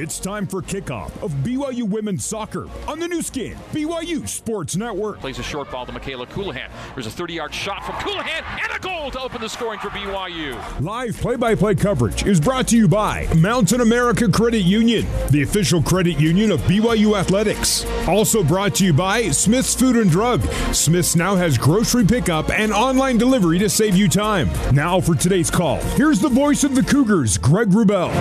It's time for kickoff of BYU women's soccer on the new skin, BYU Sports Network. Plays a short ball to Michaela Colohan. There's a 30 yard shot from Colohan and a goal to open the scoring for BYU. Live play by play coverage is brought to you by Mountain America Credit Union, the official credit union of BYU Athletics. Also brought to you by Smith's Food and Drug. Smith's now has grocery pickup and online delivery to save you time. Now for today's call, here's the voice of the Cougars, Greg Wrubell.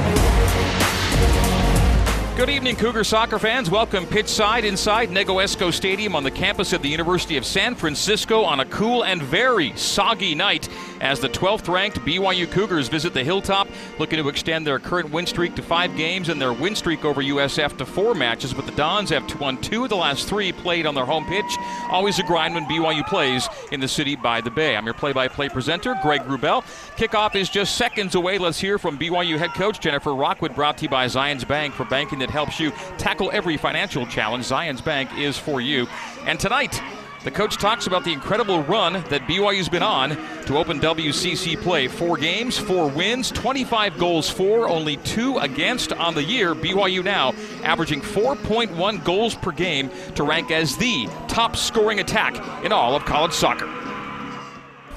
Good evening, Cougar soccer fans. Welcome pitchside inside Negoesco Stadium on the campus of the University of San Francisco on a cool and very soggy night as the 12th ranked BYU Cougars visit the Hilltop, looking to extend their current win streak to five games and their win streak over USF to four matches. But the Dons have won two of the last three played on their home pitch. Always a grind when BYU plays in the city by the bay. I'm your play by play presenter, Greg Wrubell. Kickoff is just seconds away. Let's hear from BYU head coach Jennifer Rockwood, brought to you by Zions Bank for banking that helps you tackle every financial challenge. Zions Bank is for you. And tonight, the coach talks about the incredible run that BYU's been on to open WCC play. Four games, four wins, 25 goals for, only two against on the year. BYU now averaging 4.1 goals per game to rank as the top scoring attack in all of college soccer.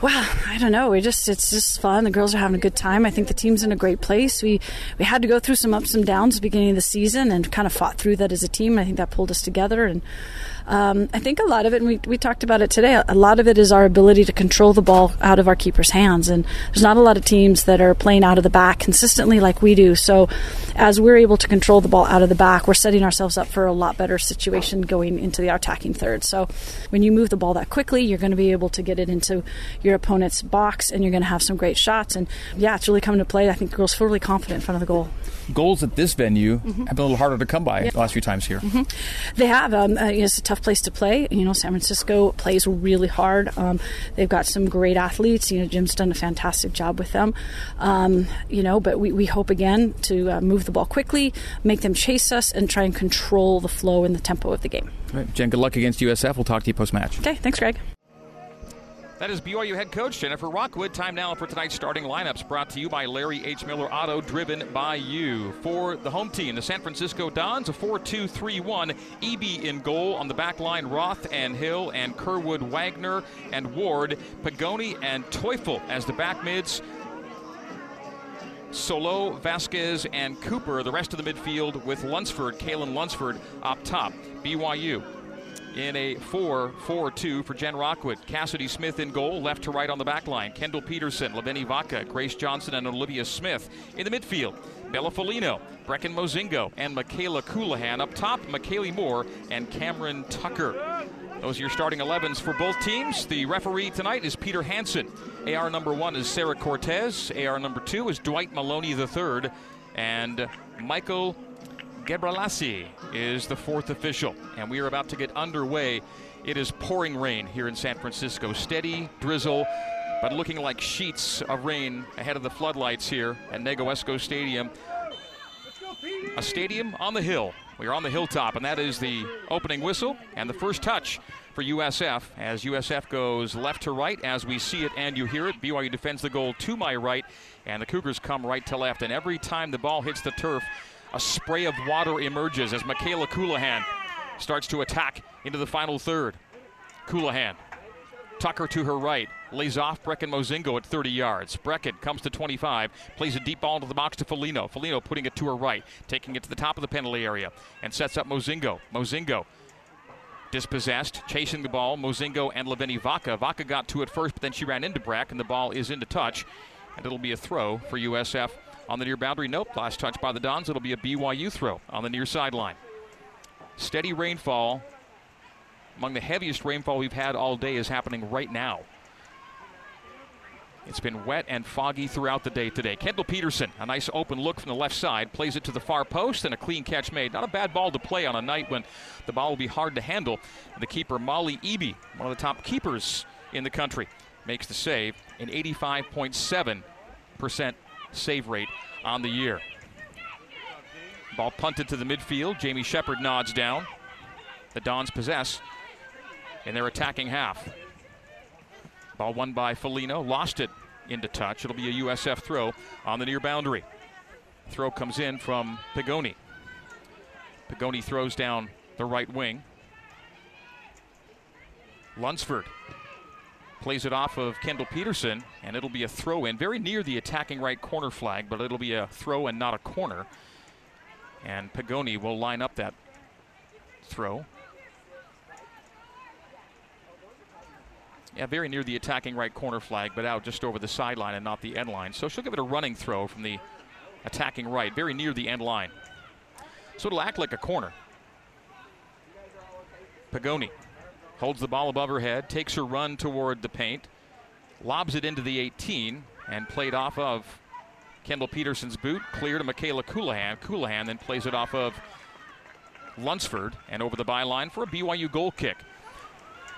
Well, I don't know. We just it's just fun. The girls are having a good time. I think the team's in a great place. We we had to go through some ups and downs at the beginning of the season and kind of fought through that as a team. I think that pulled us together and um, I think a lot of it, and we, we talked about it today, a lot of it is our ability to control the ball out of our keeper's hands. And there's not a lot of teams that are playing out of the back consistently like we do. So as we're able to control the ball out of the back, we're setting ourselves up for a lot better situation going into the attacking third. So when you move the ball that quickly, you're going to be able to get it into your opponent's box and you're going to have some great shots. And yeah, it's really coming to play. I think the girls feel really confident in front of the goal. Goals at this venue mm-hmm. have been a little harder to come by yeah. the last few times here. Mm-hmm. They have. Um, uh, it's a tough place to play. You know, San Francisco plays really hard. Um, they've got some great athletes. You know, Jim's done a fantastic job with them. Um, you know, but we, we hope again to uh, move the ball quickly, make them chase us, and try and control the flow and the tempo of the game. Right. Jen, good luck against USF. We'll talk to you post match. Okay, thanks, Greg. That is BYU head coach Jennifer Rockwood. Time now for tonight's starting lineups brought to you by Larry H. Miller Auto, driven by you. For the home team, the San Francisco Dons, a 4 2 3 1. Eby in goal. On the back line, Roth and Hill and Kerwood Wagner and Ward, Pagoni and Teufel as the back mids. Solo, Vasquez, and Cooper, the rest of the midfield with Lunsford, Kalen Lunsford up top. BYU in a 4 4 2 for Jen Rockwood. Cassidy Smith in goal, left to right on the back line. Kendall Peterson, Leveni Vaca, Grace Johnson, and Olivia Smith in the midfield. Bella Folino, Brecken Mozingo, and Michaela Colohan up top. McKaylee Moore and Cameron Tucker. Those are your starting 11s for both teams. The referee tonight is Peter Hanson. AR number one is Sarah Cortez. AR number two is Dwight Maloney III. And Michael Gebralasi is the fourth official, and we are about to get underway. It is pouring rain here in San Francisco. Steady drizzle, but looking like sheets of rain ahead of the floodlights here at Negoesco Stadium. A stadium on the hill. We are on the hilltop, and that is the opening whistle and the first touch for USF as USF goes left to right as we see it and you hear it. BYU defends the goal to my right, and the Cougars come right to left. And every time the ball hits the turf, a spray of water emerges as Michaela Colohan starts to attack into the final third. Colohan, Tucker to her right, lays off Brecken Mozingo at 30 yards. Brecken comes to 25, plays a deep ball into the box to Folino. Folino putting it to her right, taking it to the top of the penalty area, and sets up Mozingo. Mozingo dispossessed, chasing the ball. Mozingo and Leveni Vaca. Vaca got to it first, but then she ran into Brack, and the ball is into touch, and it'll be a throw for USF on the near boundary. Nope. Last touch by the Dons. It'll be a BYU throw on the near sideline. Steady rainfall. Among the heaviest rainfall we've had all day is happening right now. It's been wet and foggy throughout the day today. Kendall Peterson, a nice open look from the left side, plays it to the far post and a clean catch made. Not a bad ball to play on a night when the ball will be hard to handle. The keeper, Molly Eby, one of the top keepers in the country, makes the save. An 85.7% save rate on the year. Ball punted to the midfield. Jamie Shepard nods down. The Dons possess in their attacking half. Ball won by Folino. Lost it into touch. It'll be a USF throw on the near boundary. Throw comes in from Pagoni. Pagoni throws down the right wing. Lunsford plays it off of Kendall Peterson, and it'll be a throw in, very near the attacking right corner flag, but it'll be a throw and not a corner. And Pagoni will line up that throw. Yeah, very near the attacking right corner flag, but out just over the sideline and not the end line. So she'll give it a running throw from the attacking right, very near the end line. So it'll act like a corner. Pagoni holds the ball above her head, takes her run toward the paint, lobs it into the 18, and played off of Kendall Peterson's boot, clear to Michaela Colohan. Colohan then plays it off of Lunsford and over the byline for a BYU goal kick.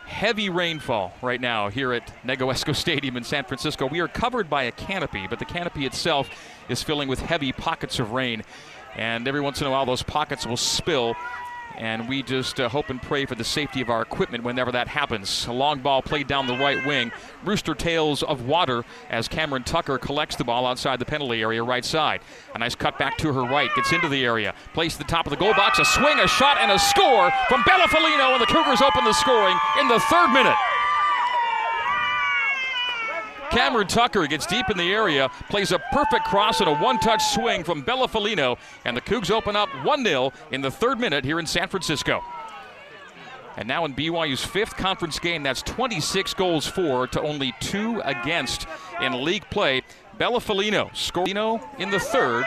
Heavy rainfall right now here at Negoesco Stadium in San Francisco. We are covered by a canopy, but the canopy itself is filling with heavy pockets of rain. And every once in a while, those pockets will spill and we just uh, hope and pray for the safety of our equipment whenever that happens. A long ball played down the right wing. Rooster tails of water as Cameron Tucker collects the ball outside the penalty area right side. A nice cut back to her right, gets into the area, at the top of the goal box, a swing, a shot, and a score from Bella Folino, and the Cougars open the scoring in the third minute. Cameron Tucker gets deep in the area, plays a perfect cross and a one touch swing from Bella Folino, and the Cougs open up 1 0 in the third minute here in San Francisco. And now in BYU's fifth conference game, that's 26 goals for to only two against in league play. Bella Folino scoring in the third.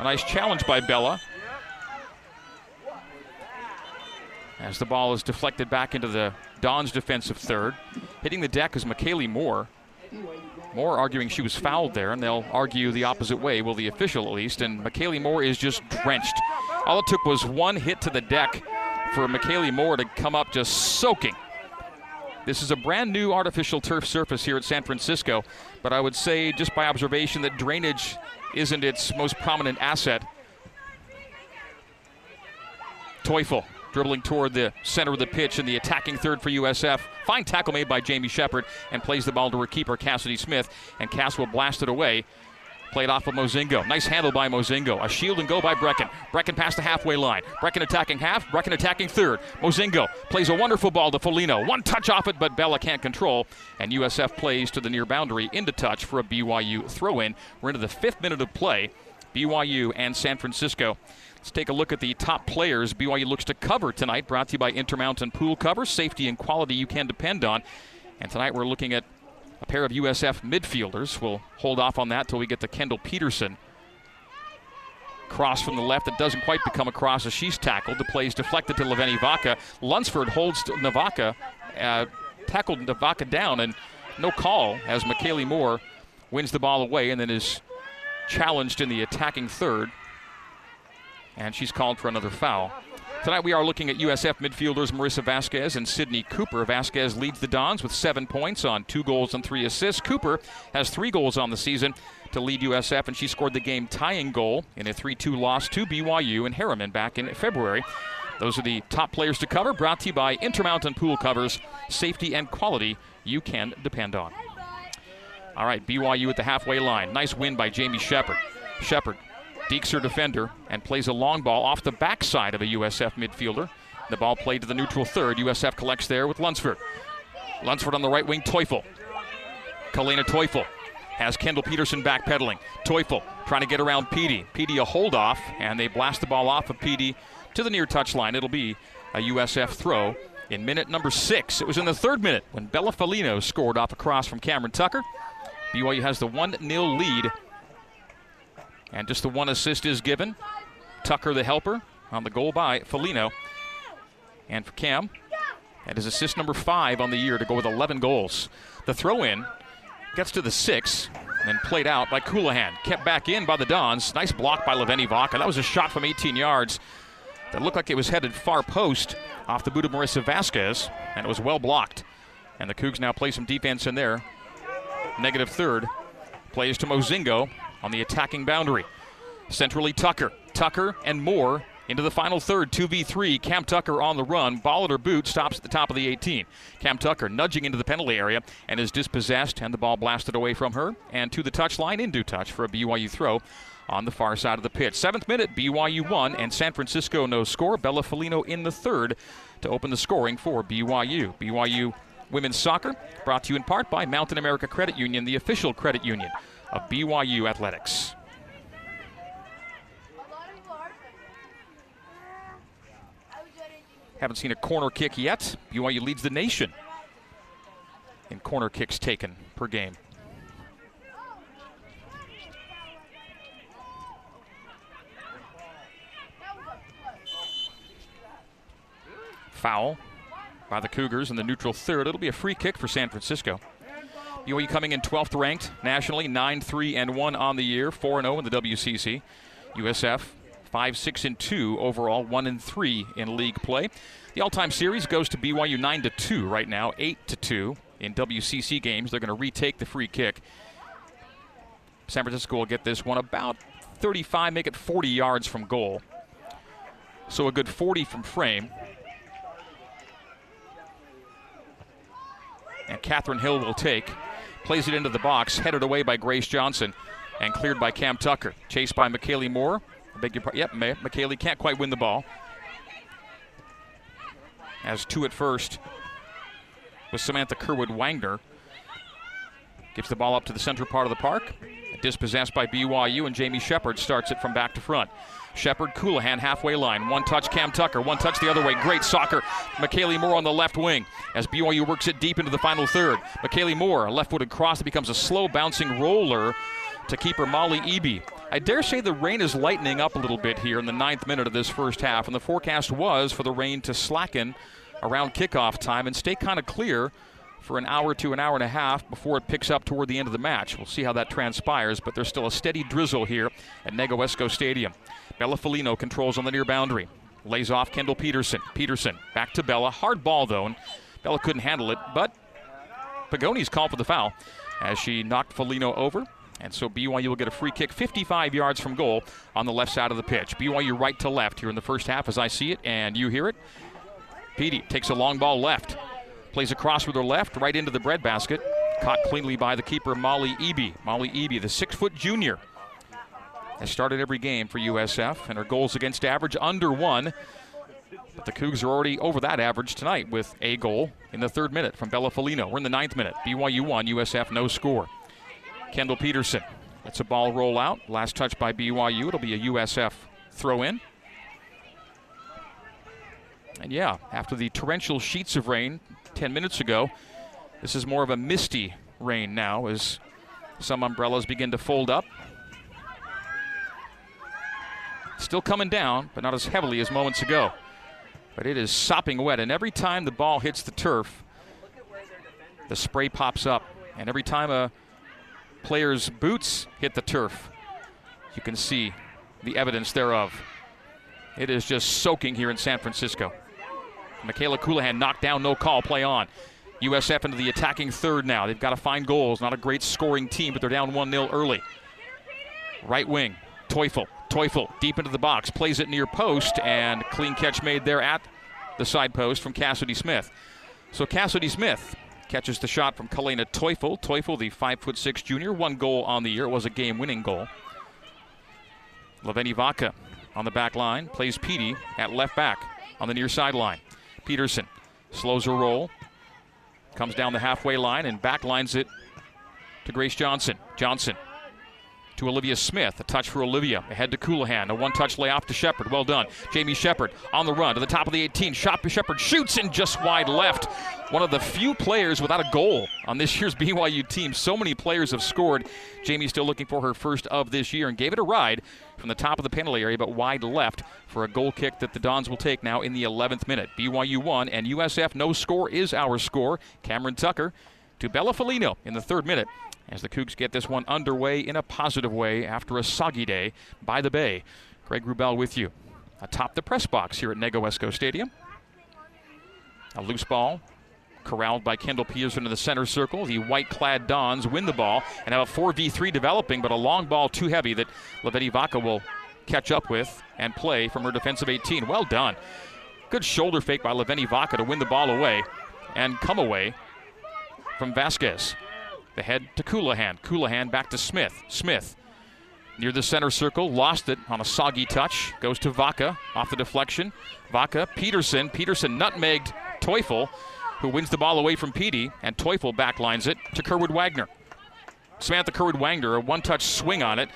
A nice challenge by Bella. As the ball is deflected back into the Don's defensive third. Hitting the deck is McKaylee Moore. Moore arguing she was fouled there, and they'll argue the opposite way, will the official at least. And McKaylee Moore is just drenched. All it took was one hit to the deck for McKaylee Moore to come up just soaking. This is a brand new artificial turf surface here at San Francisco, but I would say, just by observation, that drainage isn't its most prominent asset. Teufel dribbling toward the center of the pitch in the attacking third for USF. Fine tackle made by Jamie Shepard and plays the ball to her keeper, Cassidy Smith, and Cass will blast it away. Played off of Mozingo. Nice handle by Mozingo. A shield and go by Brecken. Brecken past the halfway line. Brecken attacking half. Brecken attacking third. Mozingo plays a wonderful ball to Folino. One touch off it, but Bella can't control. And USF plays to the near boundary into touch for a BYU throw in. We're into the fifth minute of play. BYU and San Francisco Let's take a look at the top players BYU looks to cover tonight, brought to you by Intermountain Pool Cover, safety and quality you can depend on. And tonight we're looking at a pair of USF midfielders. We'll hold off on that till we get to Kendall Peterson. Cross from the left that doesn't quite become a cross as she's tackled. The play is deflected to Leveni Vaca. Lunsford holds Navaka, uh, tackled Navaka down, and no call as McKaylee Moore wins the ball away and then is challenged in the attacking third and she's called for another foul. Tonight we are looking at USF midfielders Marissa Vasquez and Sydney Cooper. Vasquez leads the Dons with seven points on two goals and three assists. Cooper has three goals on the season to lead USF, and she scored the game tying goal in a 3 2 loss to BYU and Harriman back in February. Those are the top players to cover, brought to you by Intermountain Pool Covers, safety and quality you can depend on. All right, BYU at the halfway line. Nice win by Jamie Shepard. Shepard Deeks her defender and plays a long ball off the backside of a USF midfielder. The ball played to the neutral third. USF collects there with Lunsford. Lunsford on the right wing, Teufel. Kalena Teufel has Kendall Peterson backpedaling. Teufel trying to get around Petey. Petey a hold off, and they blast the ball off of Petey to the near touchline. It'll be a USF throw in minute number six. It was in the third minute when Bella Folino scored off a cross from Cameron Tucker. BYU has the 1 0 lead and just the one assist is given. Tucker, the helper, on the goal by Folino. And for Cam, that is assist number five on the year to go with 11 goals. The throw in gets to the six, and then played out by Colohan. Kept back in by the Dons. Nice block by Leveni Vaca. That was a shot from 18 yards that looked like it was headed far post off the boot of Marissa Vasquez, and it was well blocked. And the Cougs now play some defense in there. Negative third. Plays to Mozingo on the attacking boundary. Centrally, Tucker. Tucker and Moore into the final third, 2v3. Cam Tucker on the run. Ball at her boot, stops at the top of the 18. Cam Tucker nudging into the penalty area and is dispossessed, and the ball blasted away from her and to the touchline, into touch for a BYU throw on the far side of the pitch. Seventh minute, BYU 1 and San Francisco no score. Bella Folino in the third to open the scoring for BYU. BYU women's soccer brought to you in part by Mountain America Credit Union, the official credit union of BYU Athletics. Haven't seen a corner kick yet. BYU leads the nation in corner kicks taken per game. Foul by the Cougars in the neutral third. It'll be a free kick for San Francisco. BYU coming in 12th ranked nationally, 9 3 and 1 on the year, 4 0 in the WCC. USF 5 6 and 2 overall, 1 and 3 in league play. The all time series goes to BYU 9 to 2 right now, 8 to 2 in WCC games. They're going to retake the free kick. San Francisco will get this one about 35, make it 40 yards from goal. So a good 40 from frame. And Catherine Hill will take. Plays it into the box, headed away by Grace Johnson, and cleared by Cam Tucker. Chased by McKaylee Moore. I beg your pardon. Yep, McKaylee can't quite win the ball. As two at first with Samantha Kerwood Wagner. Gives the ball up to the center part of the park. Dispossessed by BYU, and Jamie Shepard starts it from back to front. Shepard, Colohan, halfway line. One touch, Cam Tucker. One touch the other way. Great soccer. McKaylee Moore on the left wing as BYU works it deep into the final third. McKaylee Moore, a left footed cross that becomes a slow bouncing roller to keeper Molly Eby. I dare say the rain is lightening up a little bit here in the ninth minute of this first half, and the forecast was for the rain to slacken around kickoff time and stay kind of clear for an hour to an hour and a half before it picks up toward the end of the match. We'll see how that transpires, but there's still a steady drizzle here at Negoesco Stadium. Bella Folino controls on the near boundary. Lays off Kendall Peterson. Peterson back to Bella. Hard ball, though, and Bella couldn't handle it, but Pagoni's called for the foul as she knocked Folino over. And so BYU will get a free kick 55 yards from goal on the left side of the pitch. BYU right to left here in the first half as I see it, and you hear it. Petey takes a long ball left. Plays across with her left, right into the breadbasket. Caught cleanly by the keeper, Molly Eby. Molly Eby, the six foot junior, has started every game for USF, and her goals against average under one. But the Cougs are already over that average tonight with a goal in the third minute from Bella Folino. We're in the ninth minute. BYU 1, USF no score. Kendall Peterson lets a ball roll out. Last touch by BYU. It'll be a USF throw in. And yeah, after the torrential sheets of rain 10 minutes ago, this is more of a misty rain now as some umbrellas begin to fold up. Still coming down, but not as heavily as moments ago. But it is sopping wet, and every time the ball hits the turf, the spray pops up. And every time a player's boots hit the turf, you can see the evidence thereof. It is just soaking here in San Francisco. Michaela Colohan knocked down, no call, play on. USF into the attacking third now. They've got to find goals. Not a great scoring team, but they're down 1 0 early. Right wing, Teufel. Teufel deep into the box, plays it near post, and clean catch made there at the side post from Cassidy Smith. So Cassidy Smith catches the shot from Kalena Teufel. Teufel, the 5'6 junior, one goal on the year. It was a game winning goal. Leveni Vaca on the back line, plays Petey at left back on the near sideline. Peterson slows her roll, comes down the halfway line and backlines it to Grace Johnson. Johnson to Olivia Smith. A touch for Olivia. Ahead to Colohan. A one touch layoff to Shepard. Well done. Jamie Shepard on the run to the top of the 18. Shot Shepard shoots in just wide left. One of the few players without a goal on this year's BYU team. So many players have scored. Jamie still looking for her first of this year and gave it a ride from the top of the penalty area, but wide left for a goal kick that the Dons will take now in the 11th minute. BYU 1 and USF no score is our score. Cameron Tucker to Bella Folino in the third minute as the Cougs get this one underway in a positive way after a soggy day by the Bay. Greg Wrubell with you atop the press box here at Negoesco Stadium. A loose ball corralled by Kendall Peterson in the center circle. The white clad Dons win the ball and have a 4v3 developing, but a long ball too heavy that Leveni Vaca will catch up with and play from her defensive 18. Well done. Good shoulder fake by Leveni Vaca to win the ball away and come away from Vasquez. The head to Colohan. Colohan back to Smith. Smith near the center circle, lost it on a soggy touch. Goes to Vaca off the deflection. Vaca, Peterson. Peterson nutmegged Teufel, who wins the ball away from Petey, and Teufel backlines it to Kerwood Wagner. Samantha Kerwood Wagner, a one touch swing on it.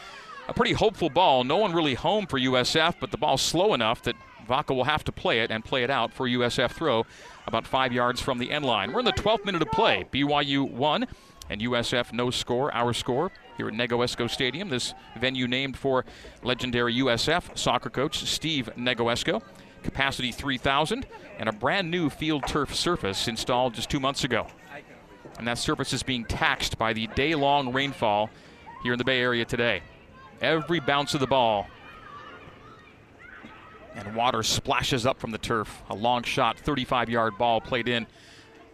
A pretty hopeful ball. No one really home for USF, but the ball's slow enough that Vaca will have to play it and play it out for USF throw about five yards from the end line. We're in the 12th minute of play. BYU 1 and USF no score, our score here at Negoesco Stadium. This venue named for legendary USF soccer coach Steve Negoesco. Capacity 3,000 and a brand new field turf surface installed just two months ago. And that surface is being taxed by the day long rainfall here in the Bay Area today. Every bounce of the ball and water splashes up from the turf. A long shot, 35 yard ball played in,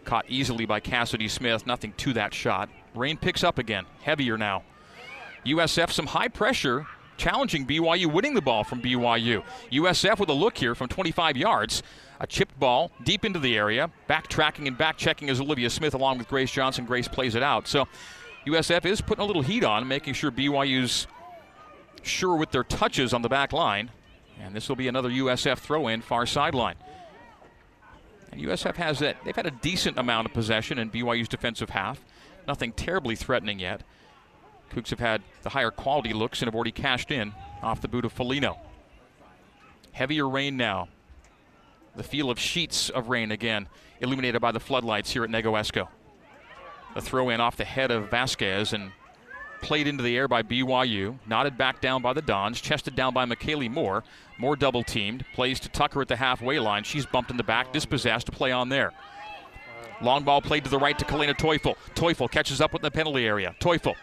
caught easily by Cassidy Smith. Nothing to that shot. Rain picks up again, heavier now. USF some high pressure, challenging BYU, winning the ball from BYU. USF with a look here from 25 yards. A chipped ball deep into the area, backtracking and back checking as Olivia Smith along with Grace Johnson. Grace plays it out. So USF is putting a little heat on, making sure BYU's sure with their touches on the back line. And this will be another USF throw in far sideline. And USF has that. They've had a decent amount of possession in BYU's defensive half. Nothing terribly threatening yet. Cougs have had the higher quality looks and have already cashed in off the boot of Folino. Heavier rain now. The feel of sheets of rain again, illuminated by the floodlights here at Negoesco. The throw in off the head of Vasquez and played into the air by BYU, knotted back down by the Dons, chested down by McKaylee Moore. Moore double teamed, plays to Tucker at the halfway line. She's bumped in the back, dispossessed to play on there. Long ball played to the right to Kalena Teufel. Teufel catches up with the penalty area. Teufel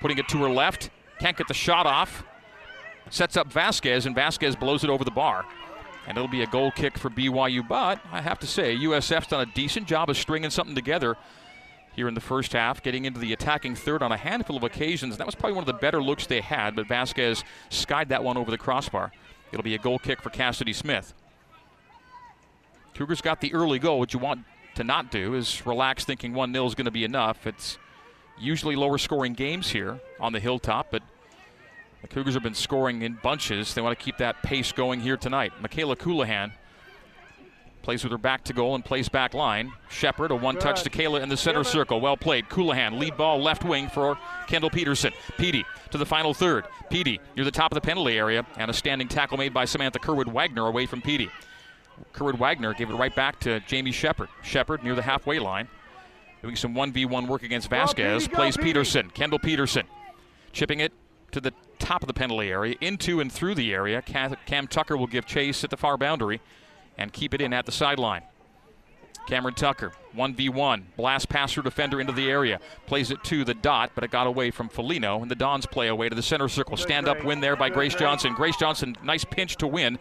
putting it to her left, can't get the shot off. Sets up Vasquez, and Vasquez blows it over the bar. And it'll be a goal kick for BYU, but I have to say, USF's done a decent job of stringing something together here in the first half, getting into the attacking third on a handful of occasions. That was probably one of the better looks they had, but Vasquez skied that one over the crossbar. It'll be a goal kick for Cassidy Smith. Cougars got the early goal. What you want to not do is relax thinking 1 0 is going to be enough. It's usually lower scoring games here on the hilltop, but the Cougars have been scoring in bunches. They want to keep that pace going here tonight. Michaela Colohan Plays with her back to goal and plays back line. Shepard, a one touch to Kayla in the center circle. Well played. Colohan, lead ball left wing for Kendall Peterson. Petey to the final third. Petey near the top of the penalty area, and a standing tackle made by Samantha Kerwood Wagner away from Petey. Kerwood Wagner gave it right back to Jamie Shepard. Shepard near the halfway line. Doing some 1v1 work against Vasquez. Plays Peterson. Kendall Peterson. Chipping it to the top of the penalty area, into and through the area. Cam Tucker will give chase at the far boundary and keep it in at the sideline. Cameron Tucker, 1v1, blast passer defender into the area, plays it to the dot, but it got away from Folino, and the Dons play away to the center circle. Stand up win there by Grace Johnson. Grace Johnson, nice pinch to win,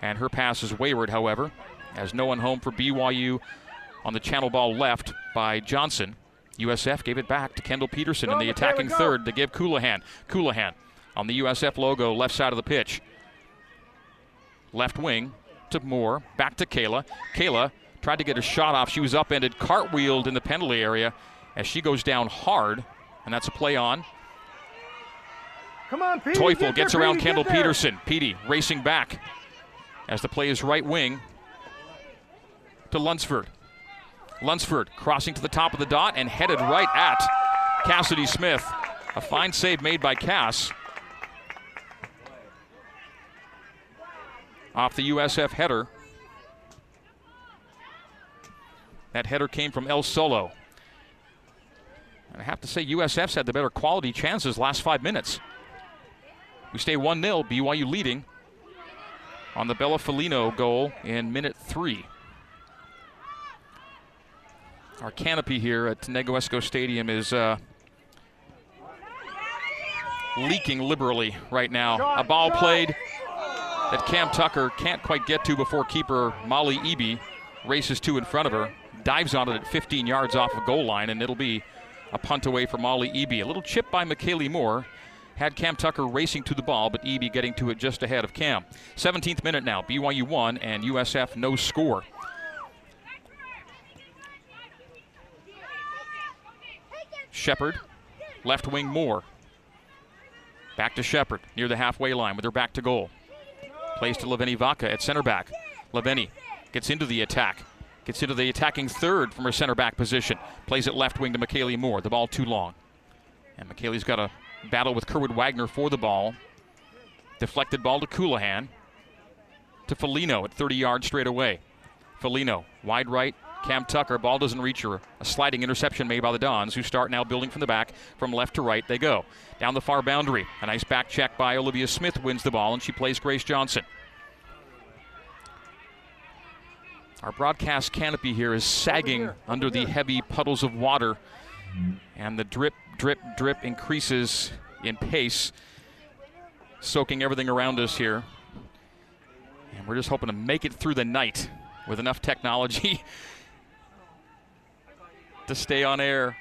and her pass is wayward, however, as no one home for BYU on the channel ball left by Johnson. USF gave it back to Kendall Peterson in the attacking third to give Colohan. Colohan on the USF logo, left side of the pitch. Left wing, to Moore, back to Kayla. Kayla tried to get a shot off. She was upended, cartwheeled in the penalty area as she goes down hard, and that's a play on. Come on, Petey, Teufel get gets there, around Petey, Kendall get. Peterson. Petey racing back as the play is right wing to Lunsford. Lunsford crossing to the top of the dot and headed right at Cassidy Smith. A fine save made by Cass. Off the USF header. That header came from El Solo. And I have to say, USF's had the better quality chances last five minutes. We stay 1 0, BYU leading on the Bella Folino goal in minute three. Our canopy here at Negoesco Stadium is uh, leaking liberally right now. A ball played that Cam Tucker can't quite get to before keeper Molly Eby races to in front of her, dives on it at 15 yards off the goal line, and it'll be a punt away for Molly Eby. A little chip by McKaylee Moore. Had Cam Tucker racing to the ball, but Eby getting to it just ahead of Cam. 17th minute now. BYU 1 and USF no score. Shepard, left wing Moore. Back to Shepard near the halfway line with her back to goal. Plays to Leveni Vaca at center back. Leveni gets into the attack. Gets into the attacking third from her center back position. Plays it left wing to McKaylee Moore. The ball too long. And McKaylee's got a battle with Kerwood Wagner for the ball. Deflected ball to Colohan. To Folino at 30 yards straight away. Folino, wide right. Cam Tucker, ball doesn't reach her. A sliding interception made by the Dons, who start now building from the back. From left to right, they go. Down the far boundary. A nice back check by Olivia Smith wins the ball, and she plays Grace Johnson. Our broadcast canopy here is sagging under the heavy puddles of water, and the drip, drip, drip increases in pace, soaking everything around us here. And we're just hoping to make it through the night with enough technology to stay on air.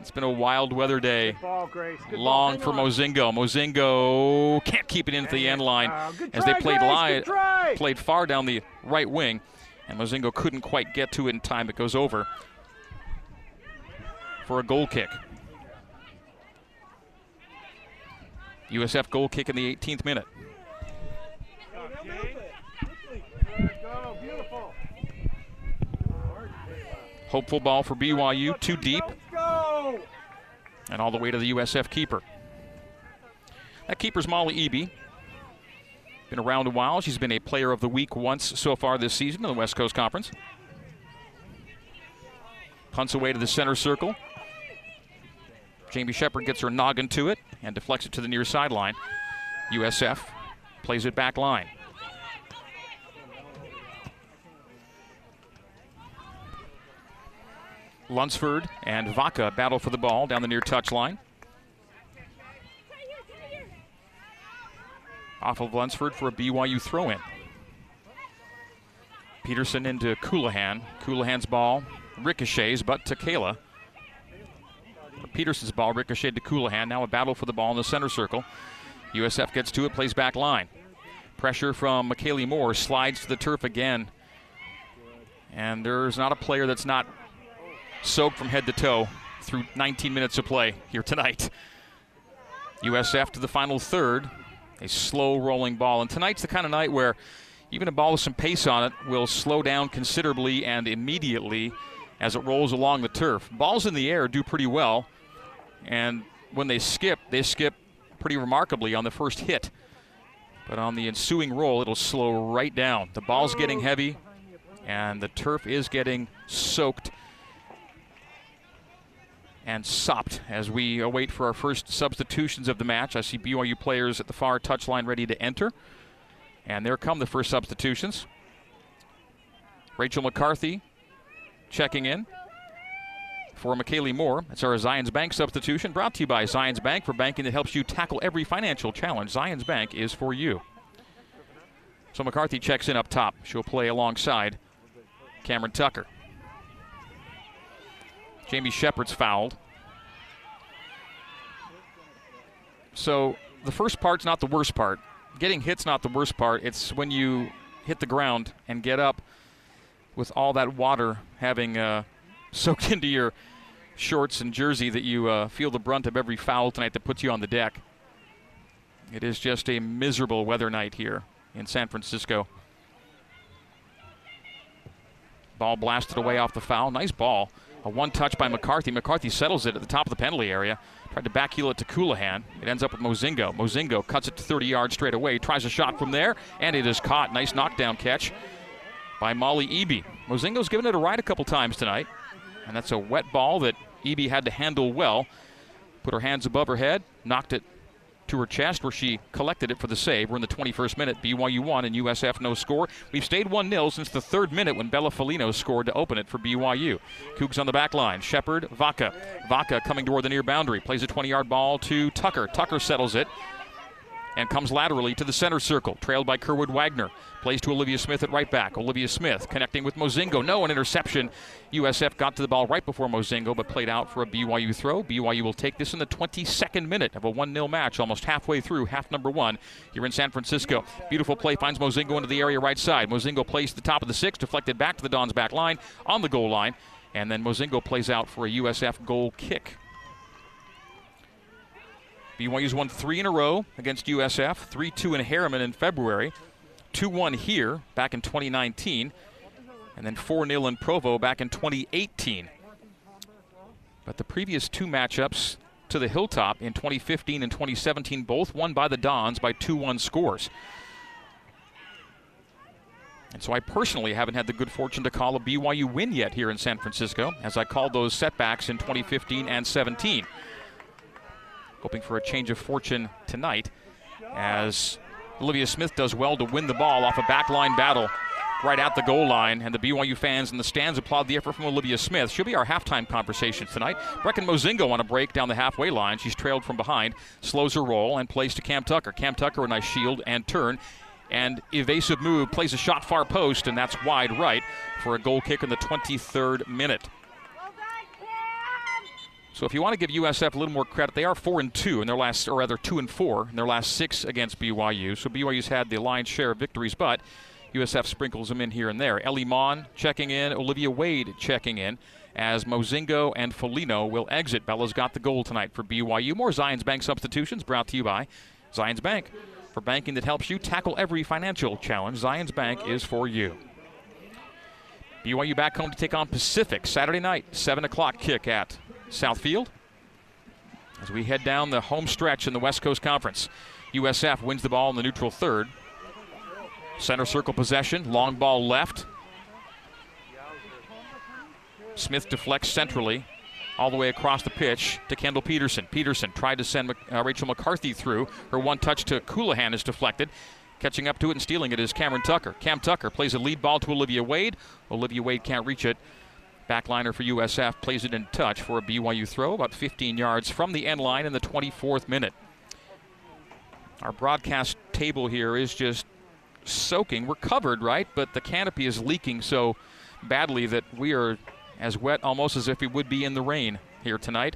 It's been a wild weather day. Ball, Long for. Mozingo. Mozingo can't keep it into the end line Uh, as try, they played Grace, li- played far down the right wing, and Mozingo couldn't quite get to it in time. It goes over for a goal kick. USF goal kick in the 18th minute. Go, beautiful. Hopeful ball for BYU, too deep, and all the way to the USF keeper. That keeper's Molly Eby. Been around a while. She's been a player of the week once so far this season in the West Coast Conference. Punts away to the center circle. Jamie Shepard gets her noggin to it and deflects it to the near sideline. USF plays it back line. Lunsford and Vaca battle for the ball down the near touch line. Off of Lunsford for a BYU throw in. Peterson into Colohan. Colohan's ball ricochets, but to Kayla. Peterson's ball ricocheted to Colohan. Now a battle for the ball in the center circle. USF gets to it, plays back line. Pressure from McKaylee Moore slides to the turf again. And there's not a player that's not soaked from head to toe through 19 minutes of play here tonight. USF to the final third. A slow rolling ball. And tonight's the kind of night where even a ball with some pace on it will slow down considerably and immediately as it rolls along the turf. Balls in the air do pretty well. And when they skip, they skip pretty remarkably on the first hit. But on the ensuing roll, it'll slow right down. The ball's getting heavy, and the turf is getting soaked and sopped as we await for our first substitutions of the match. I see BYU players at the far touchline ready to enter. And there come the first substitutions. Rachel McCarthy checking in for McKaylee Moore. It's our Zions Bank substitution brought to you by Zions Bank for banking that helps you tackle every financial challenge. Zions Bank is for you. So McCarthy checks in up top. She'll play alongside Cameron Tucker. Jamie Shepard's fouled. So the first part's not the worst part. Getting hit's not the worst part. It's when you hit the ground and get up with all that water having uh, soaked into your shorts and jersey that you uh, feel the brunt of every foul tonight that puts you on the deck. It is just a miserable weather night here in San Francisco. Ball blasted away off the foul. Nice ball. A one touch by McCarthy. McCarthy settles it at the top of the penalty area. Tried to backheel it to Colohan. It ends up with Mozingo. Mozingo cuts it to 30 yards straight away. Tries a shot from there, and it is caught. Nice knockdown catch by Molly Eby. Mozingo's given it a ride a couple times tonight, and that's a wet ball that Eby had to handle well. Put her hands above her head, knocked it to her chest where she collected it for the save. We're in the 21st minute. BYU 1 and USF no score. We've stayed 1 0 since the third minute when Bella Folino scored to open it for BYU. Cougs on the back line. Shepard, Vaca. Vaca coming toward the near boundary. Plays a 20 yard ball to Tucker. Tucker settles it and comes laterally to the center circle, trailed by Kerwood Wagner. Plays to Olivia Smith at right back. Olivia Smith connecting with Mozingo. No, an interception. USF got to the ball right before Mozingo, but played out for a BYU throw. BYU will take this in the 22nd minute of a 1 0 match, almost halfway through half number one here in San Francisco. Beautiful play finds Mozingo into the area right side. Mozingo plays to the top of the six, deflected back to the Dons back line on the goal line, and then Mozingo plays out for a USF goal kick. BYU's won three in a row against USF, 3 2 in Harriman in February, 2 1 here back in 2019, and then 4 0 in Provo back in 2018. But the previous two matchups to the Hilltop in 2015 and 2017, both won by the Dons by 2 1 scores. And so I personally haven't had the good fortune to call a BYU win yet here in San Francisco, as I called those setbacks in 2015 and 17. Hoping for a change of fortune tonight, as Olivia Smith does well to win the ball off a backline battle right at the goal line, and the BYU fans in the stands applaud the effort from Olivia Smith. She'll be our halftime conversation tonight. Brecken Mozingo on a break down the halfway line. She's trailed from behind, slows her roll, and plays to Cam Tucker. Cam Tucker, a nice shield and turn. And evasive move plays a shot far post, and that's wide right for a goal kick in the 23rd minute. So if you want to give USF a little more credit, they are four and two in their last, or rather two and four in their last six against BYU. So BYU's had the lion's share of victories, but USF sprinkles them in here and there. Ellie Mon checking in, Olivia Wade checking in, as Mozingo and Folino will exit. Bella's got the goal tonight for BYU. More Zions Bank substitutions brought to you by Zions Bank. For banking that helps you tackle every financial challenge, Zions Bank is for you. BYU back home to take on Pacific Saturday night, 7 o'clock kick at Southfield. As we head down the home stretch in the West Coast Conference, USF wins the ball in the neutral third. Center circle possession, long ball left. Smith deflects centrally, all the way across the pitch to Kendall Peterson. Peterson tried to send uh, Rachel McCarthy through. Her one touch to Colohan is deflected. Catching up to it and stealing it is Cameron Tucker. Cam Tucker plays a lead ball to Olivia Wade. Olivia Wade can't reach it. Backliner for USF plays it in touch for a BYU throw about 15 yards from the end line in the 24th minute. Our broadcast table here is just soaking. We're covered, right? But the canopy is leaking so badly that we are as wet almost as if we would be in the rain here tonight.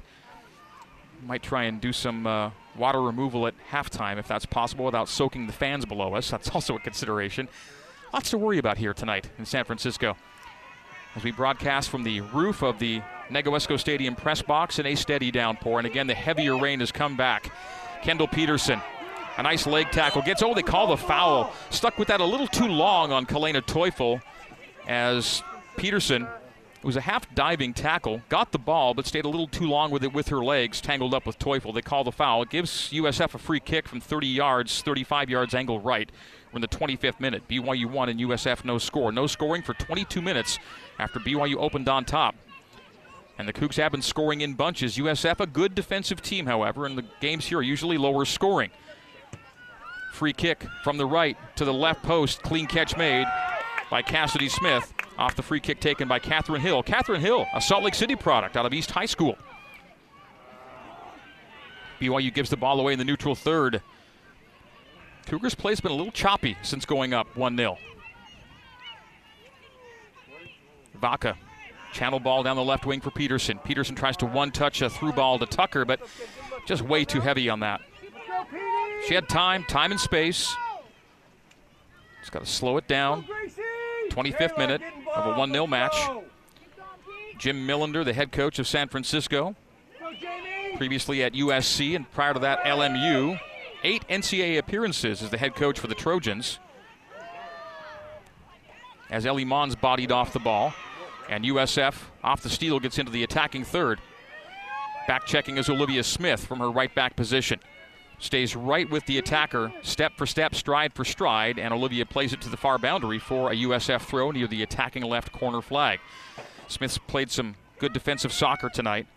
Might try and do some uh, water removal at halftime if that's possible without soaking the fans below us. That's also a consideration. Lots to worry about here tonight in San Francisco. As we broadcast from the roof of the Negoesco Stadium press box in a steady downpour. And again, the heavier rain has come back. Kendall Peterson, a nice leg tackle. Gets, oh, they call the foul. Stuck with that a little too long on Kalena Teufel as Peterson it was a half diving tackle, got the ball, but stayed a little too long with it with her legs, tangled up with Teufel. They call the foul. It gives USF a free kick from 30 yards, 35 yards angle right. In the 25th minute. BYU 1 and USF no score. No scoring for 22 minutes after BYU opened on top. And the Cougs have been scoring in bunches. USF a good defensive team, however, and the games here are usually lower scoring. Free kick from the right to the left post. Clean catch made by Cassidy Smith off the free kick taken by Catherine Hill. Catherine Hill, a Salt Lake City product out of East High School. BYU gives the ball away in the neutral third. Cougars' play's been a little choppy since going up 1 0. Vaca, channel ball down the left wing for Peterson. Peterson tries to one touch a through ball to Tucker, but just way too heavy on that. She had time, time and space. Just got to slow it down. 25th minute of a 1 0 match. Jim Millinder, the head coach of San Francisco, previously at USC and prior to that, LMU. Eight NCAA appearances as the head coach for the Trojans. As Ellie Mons bodied off the ball, and USF off the steal gets into the attacking third. Back checking is Olivia Smith from her right back position stays right with the attacker, step for step, stride for stride, and Olivia plays it to the far boundary for a USF throw near the attacking left corner flag. Smith's played some good defensive soccer tonight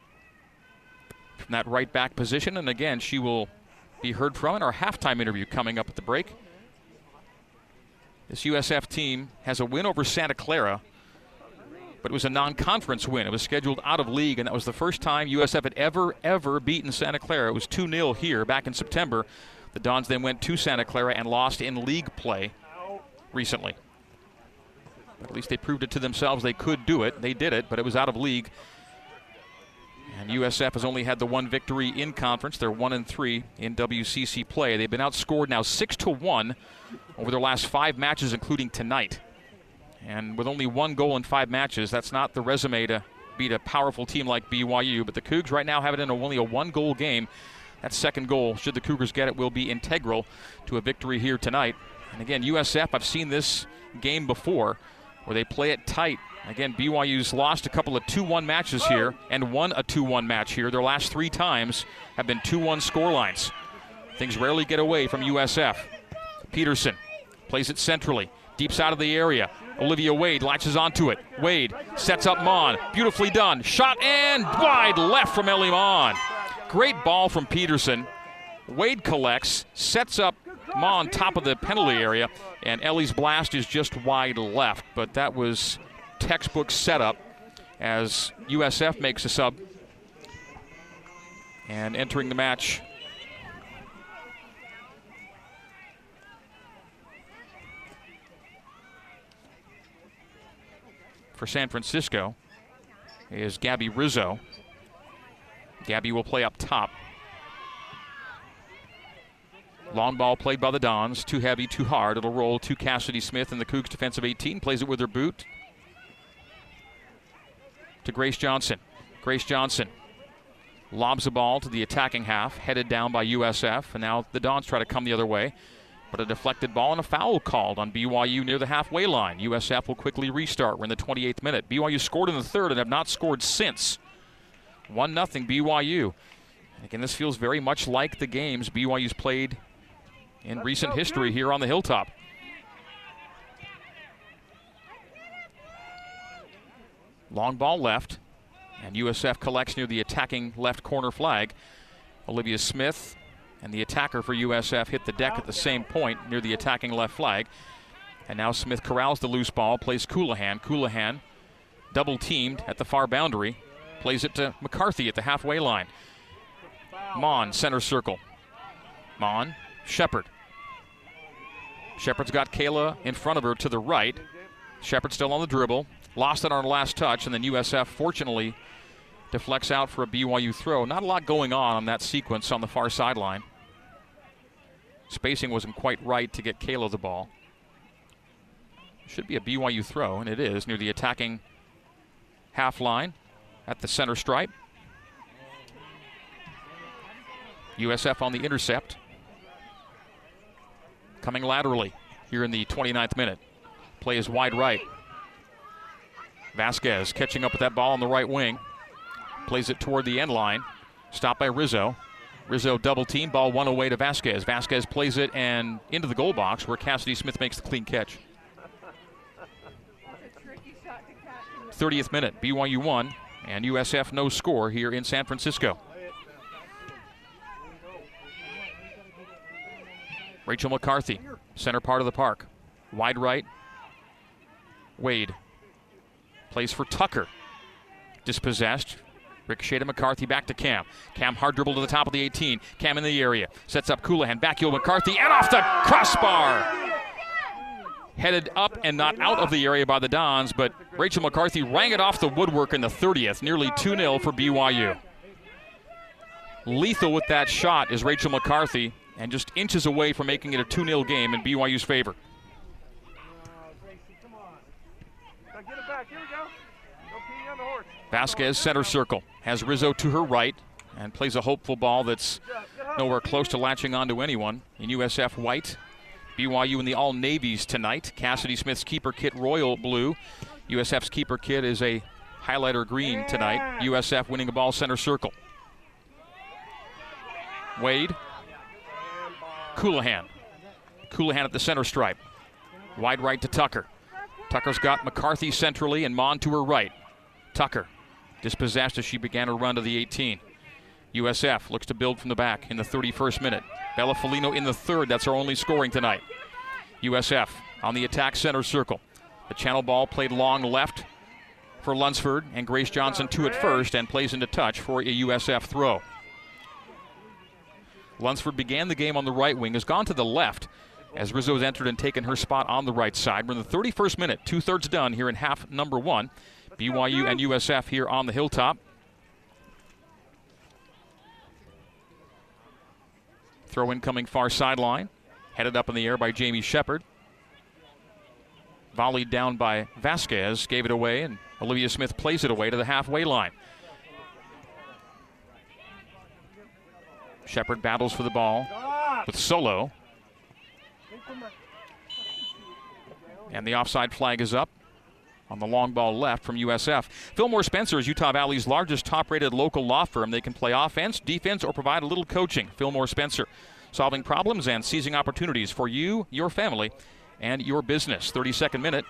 from that right back position, and again, she will be heard from in our halftime interview coming up at the break. This USF team has a win over Santa Clara but it was a non conference win. It was scheduled out of league, and that was the first time USF had ever, ever beaten Santa Clara. It was 2 0 here back in September. The Dons then went to Santa Clara and lost in league play recently. But at least they proved it to themselves they could do it. They did it, but it was out of league. And USF has only had the one victory in conference. They're one and three in WCC play. They've been outscored now six to one over their last five matches, including tonight. And with only one goal in five matches, that's not the resume to beat a powerful team like BYU. But the Cougs right now have it in a, only a one goal game That second goal, should the Cougars get it, will be integral to a victory here tonight. And again, USF, I've seen this game before where they play it tight. Again, BYU's lost a couple of 2 1 matches here and won a 2 1 match here. Their last three times have been 2 1 scorelines. Things rarely get away from USF. Peterson plays it centrally, deep side of the area. Olivia Wade latches onto it. Wade sets up Mon. Beautifully done. Shot and wide left from Ellie Mon. Great ball from Peterson. Wade collects, sets up Mon top of the penalty area, and Ellie's blast is just wide left. But that was textbook setup as USF makes a sub. And entering the match for San Francisco is Gabby Rizzo. Gabby will play up top. Long ball played by the Dons. Too heavy, too hard. It'll roll to Cassidy Smith in the Cougs defensive 18. Plays it with her boot to Grace Johnson. Grace Johnson lobs the ball to the attacking half, headed down by USF. And now the Dons try to come the other way. But a deflected ball and a foul called on BYU near the halfway line. USF will quickly restart. We're in the 28th minute. BYU scored in the third and have not scored since. 1 0 BYU. Again, this feels very much like the games BYU's played in recent history here on the hilltop. Long ball left, and USF collects near the attacking left corner flag. Olivia Smith and the attacker for USF hit the deck at the same point near the attacking left flag. And now Smith corrals the loose ball, plays Colohan. Colohan double teamed at the far boundary, plays it to McCarthy at the halfway line. Mon, center circle. Mon, Shepard. Shepard's got Kayla in front of her to the right. Shepard still on the dribble. Lost it on her last touch, and then USF fortunately deflects out for a BYU throw. Not a lot going on on that sequence on the far sideline. Spacing wasn't quite right to get Kayla the ball. Should be a BYU throw, and it is near the attacking half line at the center stripe. USF on the intercept. Coming laterally here in the 29th minute. Play is wide right. Vasquez catching up with that ball on the right wing. Plays it toward the end line. Stopped by Rizzo. Rizzo double team. Ball one away to Vasquez. Vasquez plays it and into the goal box where Cassidy Smith makes the clean catch. 30th minute. BYU 1 and USF no score here in San Francisco. Rachel McCarthy, center part of the park. Wide right. Wade plays for Tucker. Dispossessed. Ricochet to McCarthy back to Cam. Cam hard dribble to the top of the 18. Cam in the area. Sets up Colohan. Back heel McCarthy and off the crossbar. Headed up and not out of the area by the Dons, but Rachel McCarthy rang it off the woodwork in the 30th. Nearly 2 0 for BYU. Lethal with that shot is Rachel McCarthy and just inches away from making it a 2 0 game in BYU's favor. Vasquez center circle has Rizzo to her right and plays a hopeful ball that's nowhere close to latching onto anyone in USF white. BYU in the all navies tonight. Cassidy Smith's keeper kit royal blue. USF's keeper kit is a highlighter green tonight. USF winning a ball center circle. Wade Colohan. Colohan at the center stripe. Wide right to Tucker. Tucker's got McCarthy centrally and Mon to her right. Tucker dispossessed as she began her run to the 18. USF looks to build from the back in the 31st minute. Bella Folino in the third. That's our only scoring tonight. USF on the attack center circle. The channel ball played long left for Lunsford, and Grace Johnson to it first and plays into touch for a USF throw. Lunsford began the game on the right wing, has gone to the left as Rizzo has entered and taken her spot on the right side. We're in the 31st minute, two thirds done here in half number one. BYU and USF here on the hilltop. Throw in coming far sideline, headed up in the air by Jamie Shepard. Volleyed down by Vasquez, gave it away, and Olivia Smith plays it away to the halfway line. Shepard battles for the ball with Solo. And the offside flag is up on the long ball left from USF. Fillmore Spencer is Utah Valley's largest top rated local law firm. They can play offense, defense, or provide a little coaching. Fillmore Spencer, solving problems and seizing opportunities for you, your family, and your business. 32nd minute.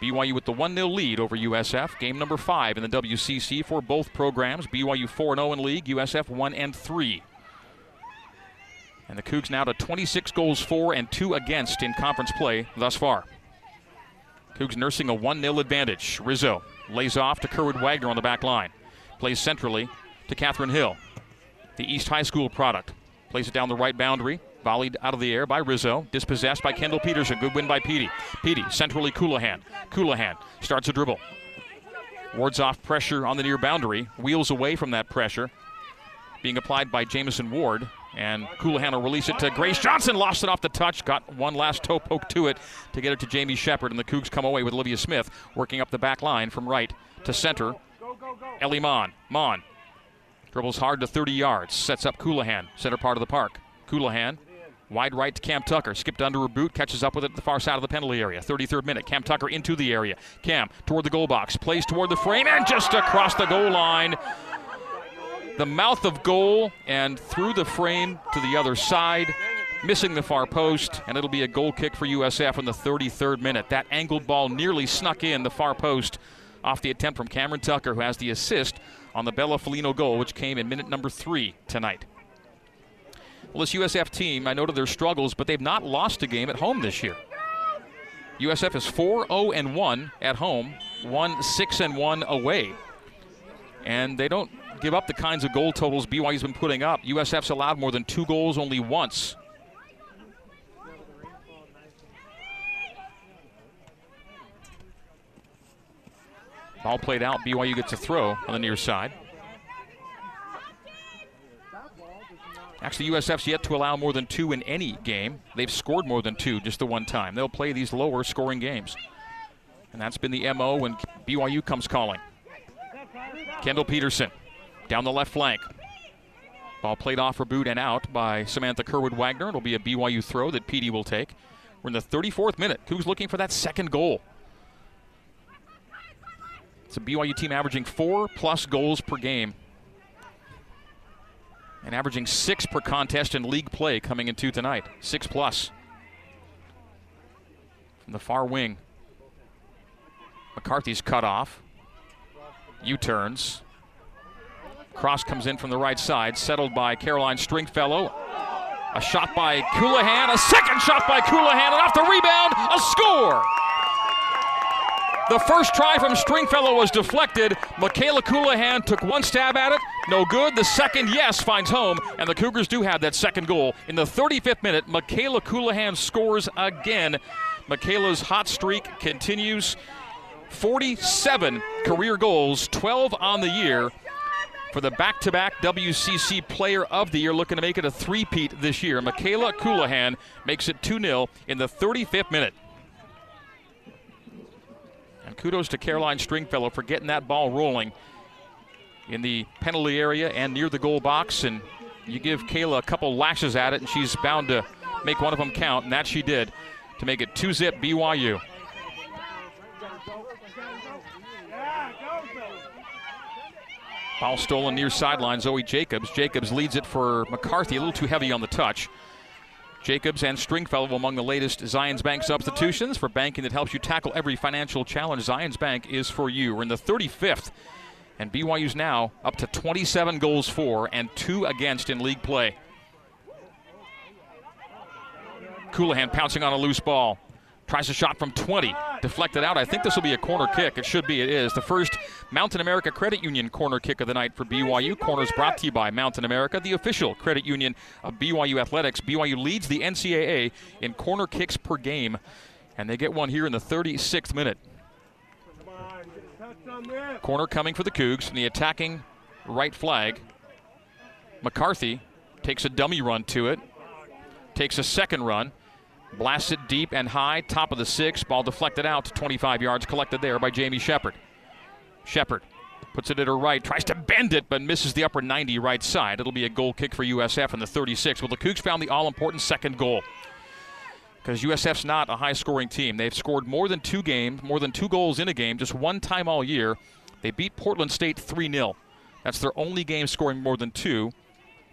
BYU with the 1 0 lead over USF. Game number five in the WCC for both programs. BYU 4 0 in league, USF 1 and 3. And the Cougs now to 26 goals for and 2 against in conference play thus far. Cougs nursing a 1 0 advantage. Rizzo lays off to Kerwood Wagner on the back line. Plays centrally to Catherine Hill, the East High School product. Plays it down the right boundary. Volleyed out of the air by Rizzo. Dispossessed by Kendall Peterson. Good win by Petey. Petey, centrally Colohan. Colohan starts a dribble. Wards off pressure on the near boundary. Wheels away from that pressure. Being applied by Jamison Ward. And Colohan will release it to Grace Johnson. Lost it off the touch. Got one last toe poke to it to get it to Jamie Shepard. And the Cougs come away with Olivia Smith working up the back line from right to center. Ellie Mon. Mon dribbles hard to 30 yards. Sets up Colohan, center part of the park. Colohan Wide right to Cam Tucker. Skipped under her boot, catches up with it at the far side of the penalty area. 33rd minute. Cam Tucker into the area. Cam toward the goal box. Plays toward the frame and just across the goal line. The mouth of goal and through the frame to the other side. Missing the far post, and it'll be a goal kick for USF in the 33rd minute. That angled ball nearly snuck in the far post off the attempt from Cameron Tucker, who has the assist on the Bella Folino goal, which came in minute number three tonight. Well, this USF team, I noted their struggles, but they've not lost a game at home this year. USF is 4 0 and 1 at home, 1 6 and 1 away. And they don't give up the kinds of goal totals BYU's been putting up. USF's allowed more than two goals only once. Ball played out. BYU gets a throw on the near side. Actually, USF's yet to allow more than two in any game. They've scored more than two just the one time. They'll play these lower scoring games. And that's been the MO when BYU comes calling. Kendall Peterson down the left flank. Ball played off for boot and out by Samantha Kerwood Wagner. It'll be a BYU throw that PD will take. We're in the 34th minute. Who's looking for that second goal? It's a BYU team averaging four plus goals per game and averaging six per contest in league play coming into tonight. Six plus. From the far wing, McCarthy's cut off. U turns. Cross comes in from the right side, settled by Caroline Stringfellow. A shot by Colohan, a second shot by Colohan, and off the rebound, a score! The first try from Stringfellow was deflected. Michaela Colohan took one stab at it. No good. The second, yes, finds home. And the Cougars do have that second goal. In the 35th minute, Michaela Colohan scores again. Michaela's hot streak continues. 47 career goals, 12 on the year for the back to back WCC Player of the Year, looking to make it a three-peat this year. Michaela Colohan makes it 2 0 in the 35th minute. And kudos to Caroline Stringfellow for getting that ball rolling in the penalty area and near the goal box. And you give Kayla a couple lashes at it, and she's bound to make one of them count, and that she did to make it 2 zip BYU. Ball stolen near sideline, Zoe Jacobs. Jacobs leads it for McCarthy, a little too heavy on the touch. Jacobs and Stringfellow among the latest Zions Bank substitutions for banking that helps you tackle every financial challenge. Zions Bank is for you. We're in the 35th, and BYU's now up to 27 goals for and two against in league play. Colohan pouncing on a loose ball. Tries a shot from 20. Deflected out. I think this will be a corner kick. It should be. It is. The first Mountain America Credit Union corner kick of the night for BYU. Corners brought to you by Mountain America, the official credit union of BYU Athletics. BYU leads the NCAA in corner kicks per game, and they get one here in the 36th minute. Corner coming for the Cougs from the attacking right flag. McCarthy takes a dummy run to it, takes a second run. Blasts it deep and high, top of the six. Ball deflected out to 25 yards, collected there by Jamie Shepard. Shepard Puts it at her right, tries to bend it, but misses the upper 90 right side. It'll be a goal kick for USF in the 36. Well, the Cougs found the all important second goal because USF's not a high scoring team. They've scored more than two games, more than two goals in a game, just one time all year. They beat Portland State 3 0. That's their only game scoring more than two.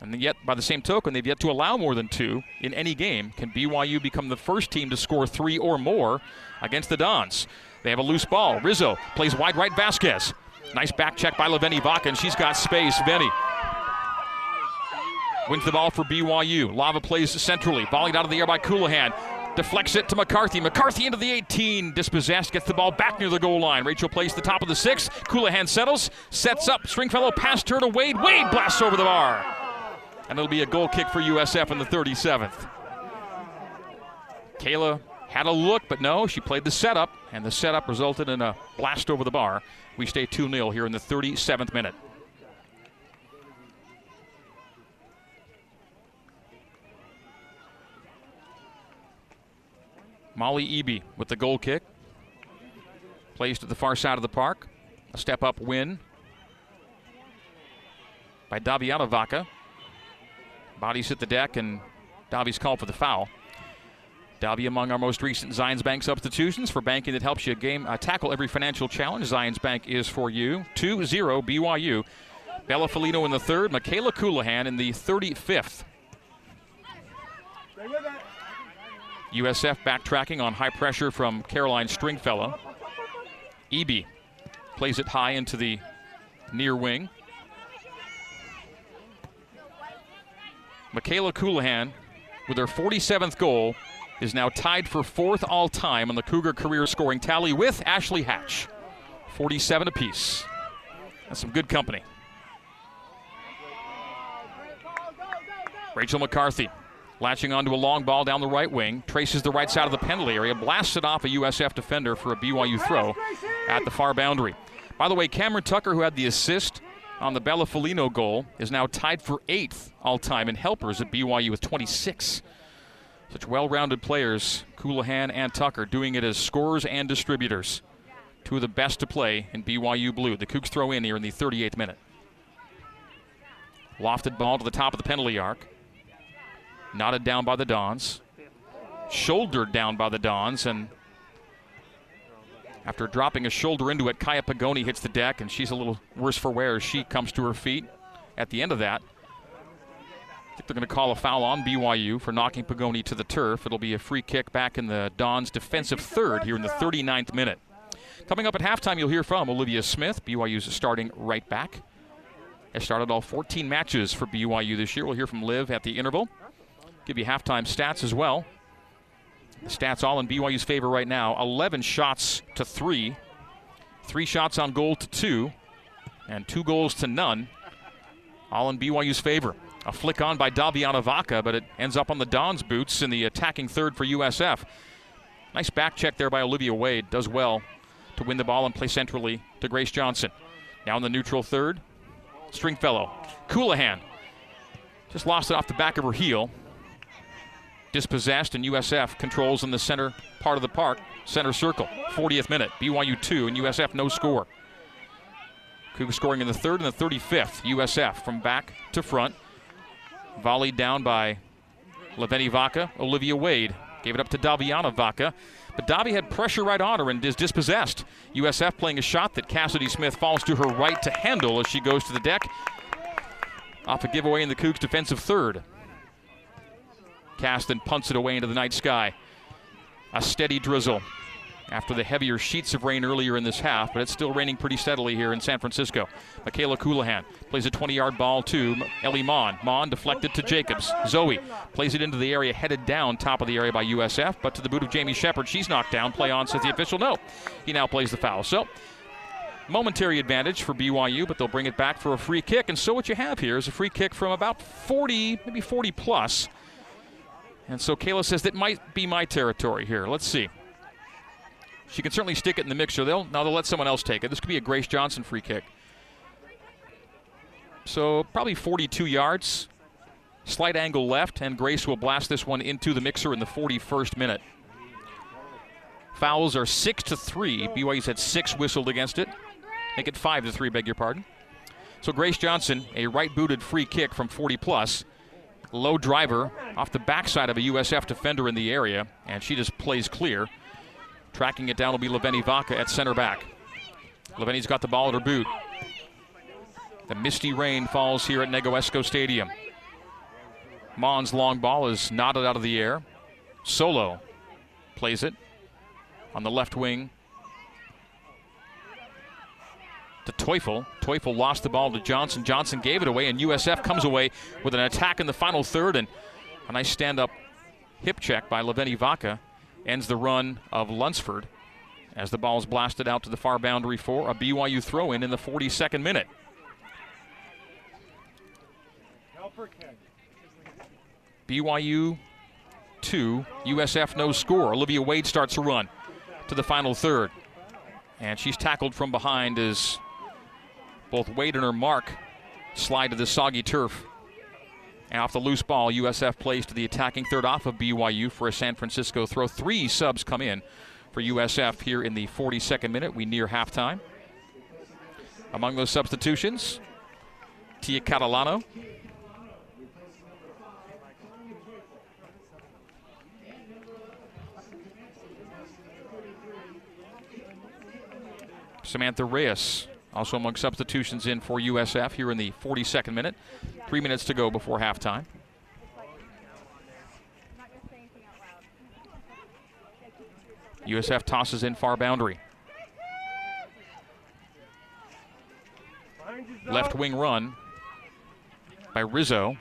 And yet, by the same token, they've yet to allow more than two in any game. Can BYU become the first team to score three or more against the Dons? They have a loose ball. Rizzo plays wide right Vasquez. Nice back check by Leveni Vaca, and she's got space. Veni wins the ball for BYU. Lava plays centrally, volleyed out of the air by Colohan. Deflects it to McCarthy. McCarthy into the 18. Dispossessed. Gets the ball back near the goal line. Rachel plays the top of the six. Colohan settles. Sets up. Stringfellow past her to Wade. Wade blasts over the bar. And it'll be a goal kick for USF in the 37th. Kayla had a look, but no, she played the setup, and the setup resulted in a blast over the bar. We stay 2 0 here in the 37th minute. Molly Eby with the goal kick. Placed at the far side of the park. A step up win by Daviana Vaca. Bodies hit the deck, and Davi's called for the foul. Davi among our most recent Zions Bank substitutions for banking that helps you game uh, tackle every financial challenge. Zions Bank is for you. 2-0 BYU. Bella Folino in the third, Michaela Colohan in the 35th. USF backtracking on high pressure from Caroline Stringfellow. Eby plays it high into the near wing. Michaela Colohan, with her 47th goal, is now tied for fourth all time on the Cougar career scoring tally with Ashley Hatch. 47 apiece. That's some good company. Rachel McCarthy latching onto a long ball down the right wing, traces the right side of the penalty area, blasts it off a USF defender for a BYU throw at the far boundary. By the way, Cameron Tucker, who had the assist on the Bella Folino goal, is now tied for eighth all time in helpers at BYU with 26. Such well rounded players, Colohan and Tucker, doing it as scorers and distributors. Two of the best to play in BYU Blue. The Cougs throw in here in the 38th minute. Lofted ball to the top of the penalty arc. Knotted down by the Dons. Shouldered down by the Dons. And after dropping a shoulder into it, Kaya Pagoni hits the deck, and she's a little worse for wear as she comes to her feet at the end of that. I think they're going to call a foul on BYU for knocking Pagoni to the turf. It'll be a free kick back in the Dons' defensive third here in the 39th minute. Coming up at halftime, you'll hear from Olivia Smith, BYU's starting right back. Has started all 14 matches for BYU this year. We'll hear from Liv at the interval. Give you halftime stats as well. The stats all in BYU's favor right now 11 shots to three, three shots on goal to two, and two goals to none. All in BYU's favor. A flick on by Daviana Vaca, but it ends up on the Don's boots in the attacking third for USF. Nice back check there by Olivia Wade. Does well to win the ball and play centrally to Grace Johnson. Now in the neutral third, Stringfellow. Colohan just lost it off the back of her heel. Dispossessed, and USF controls in the center part of the park, center circle. 40th minute, BYU 2, and USF no score. Cougs scoring in the third and the 35th. USF from back to front. Volleyed down by Leveni Vaca. Olivia Wade gave it up to Daviana Vaca. But Davi had pressure right on her and is dispossessed. USF playing a shot that Cassidy Smith falls to her right to handle as she goes to the deck. Off a giveaway in the Cougs' defensive third. Cast and punts it away into the night sky. A steady drizzle after the heavier sheets of rain earlier in this half, but it's still raining pretty steadily here in San Francisco. Michaela Colohan plays a 20 yard ball to Ellie Mon. Mon deflected to Jacobs. Zoe plays it into the area, headed down top of the area by USF, but to the boot of Jamie Shepard. She's knocked down. Play on, says the official. No. He now plays the foul. So, momentary advantage for BYU, but they'll bring it back for a free kick. And so, what you have here is a free kick from about 40, maybe 40 plus. And so, Kayla says that might be my territory here. Let's see. She can certainly stick it in the mixer. They'll now they'll let someone else take it. This could be a Grace Johnson free kick. So probably 42 yards. Slight angle left, and Grace will blast this one into the mixer in the 41st minute. Fouls are six to three. BYU's had six whistled against it. Make it 5 to 3, beg your pardon. So Grace Johnson, a right booted free kick from 40 plus. Low driver off the backside of a USF defender in the area, and she just plays clear. Tracking it down will be Leveni Vaca at center back. Leveni's got the ball at her boot. The misty rain falls here at Negoesco Stadium. Mon's long ball is knotted out of the air. Solo plays it on the left wing to Teufel. Teufel lost the ball to Johnson. Johnson gave it away, and USF comes away with an attack in the final third. And a nice stand up hip check by Leveni Vaca ends the run of Lunsford as the ball is blasted out to the far boundary for a BYU throw in in the 42nd minute. BYU 2, USF no score. Olivia Wade starts a run to the final third. And she's tackled from behind as both Wade and her mark slide to the soggy turf. And off the loose ball, USF plays to the attacking third off of BYU for a San Francisco throw. Three subs come in for USF here in the 42nd minute. We near halftime. Among those substitutions, Tia Catalano. Samantha Reyes also among substitutions in for USF here in the 42nd minute. Three minutes to go before halftime. USF tosses in far boundary. Left wing run by Rizzo.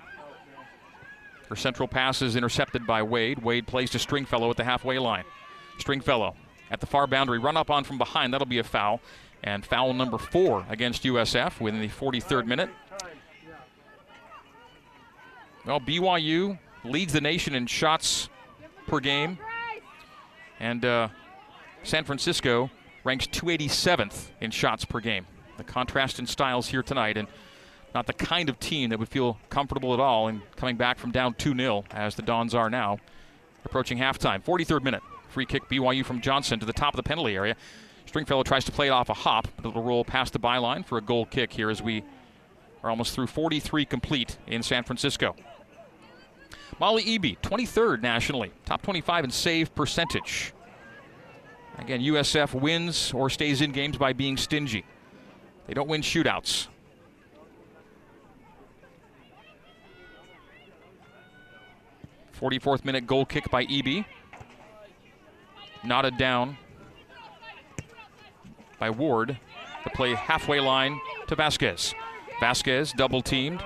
Her central pass is intercepted by Wade. Wade plays to Stringfellow at the halfway line. Stringfellow at the far boundary. Run up on from behind. That'll be a foul. And foul number four against USF within the 43rd minute. Well, BYU leads the nation in shots per game. And uh, San Francisco ranks 287th in shots per game. The contrast in styles here tonight, and not the kind of team that would feel comfortable at all in coming back from down 2 0 as the Dons are now, approaching halftime. 43rd minute. Free kick BYU from Johnson to the top of the penalty area. Stringfellow tries to play it off a hop, but it'll roll past the byline for a goal kick here as we are almost through 43 complete in San Francisco. Molly Eby, 23rd nationally, top 25 in save percentage. Again, USF wins or stays in games by being stingy. They don't win shootouts. Forty-fourth minute goal kick by Eby. Knotted down by Ward. The play halfway line to Vasquez. Vasquez double teamed.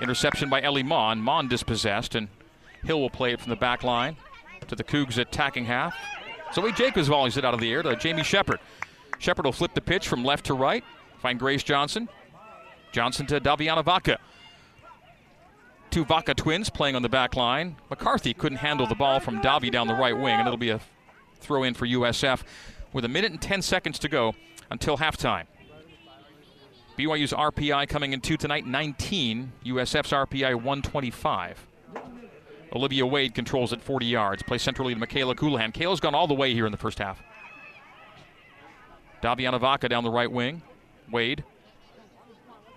Interception by Ellie Mon. Mon dispossessed, and Hill will play it from the back line to the Cougs attacking half. Zoe Jacobs volleys it out of the air to Jamie Shepard. Shepard will flip the pitch from left to right, find Grace Johnson. Johnson to Daviana Vaca. Two Vaca twins playing on the back line. McCarthy couldn't handle the ball from Davi down the right wing, and it'll be a throw in for USF with a minute and 10 seconds to go until halftime. BYU's RPI coming in two tonight, 19. USF's RPI 125. Olivia Wade controls at 40 yards. Play centrally to Michaela Colohan. Kayla's gone all the way here in the first half. Daviana Vaca down the right wing. Wade.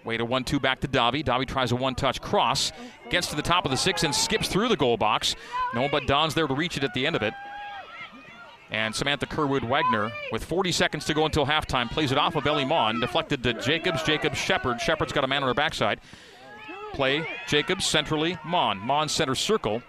Wade a 1 2 back to Davi. Davi tries a one touch cross. Gets to the top of the six and skips through the goal box. No one but Don's there to reach it at the end of it. And Samantha Kerwood Wagner, with 40 seconds to go until halftime, plays it off of Ellie Mon. Deflected to Jacobs. Jacobs Shepard. Shepard's got a man on her backside. Play Jacobs centrally. Mon. Mon center circle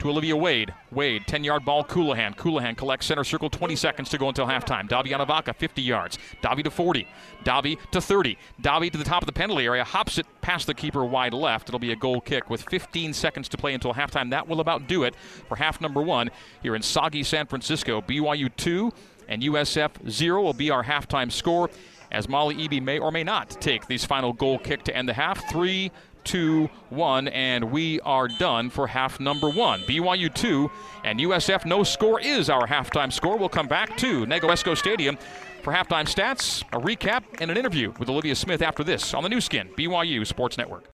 to Olivia Wade. Wade, 10 yard ball, Colohan. Colohan collects center circle, 20 seconds to go until halftime. Daviana Vaca, 50 yards. Davi to 40. Davi to 30. Davi to the top of the penalty area, hops it past the keeper wide left. It'll be a goal kick with 15 seconds to play until halftime. That will about do it for half number one here in soggy San Francisco. BYU 2 and USF 0 will be our halftime score as Molly Eby may or may not take these final goal kick to end the half. Three two, one, and we are done for half number one. BYU two and USF no score is our halftime score. We'll come back to Negoesco Stadium for halftime stats, a recap, and an interview with Olivia Smith after this on the Nu Skin, BYU Sports Network.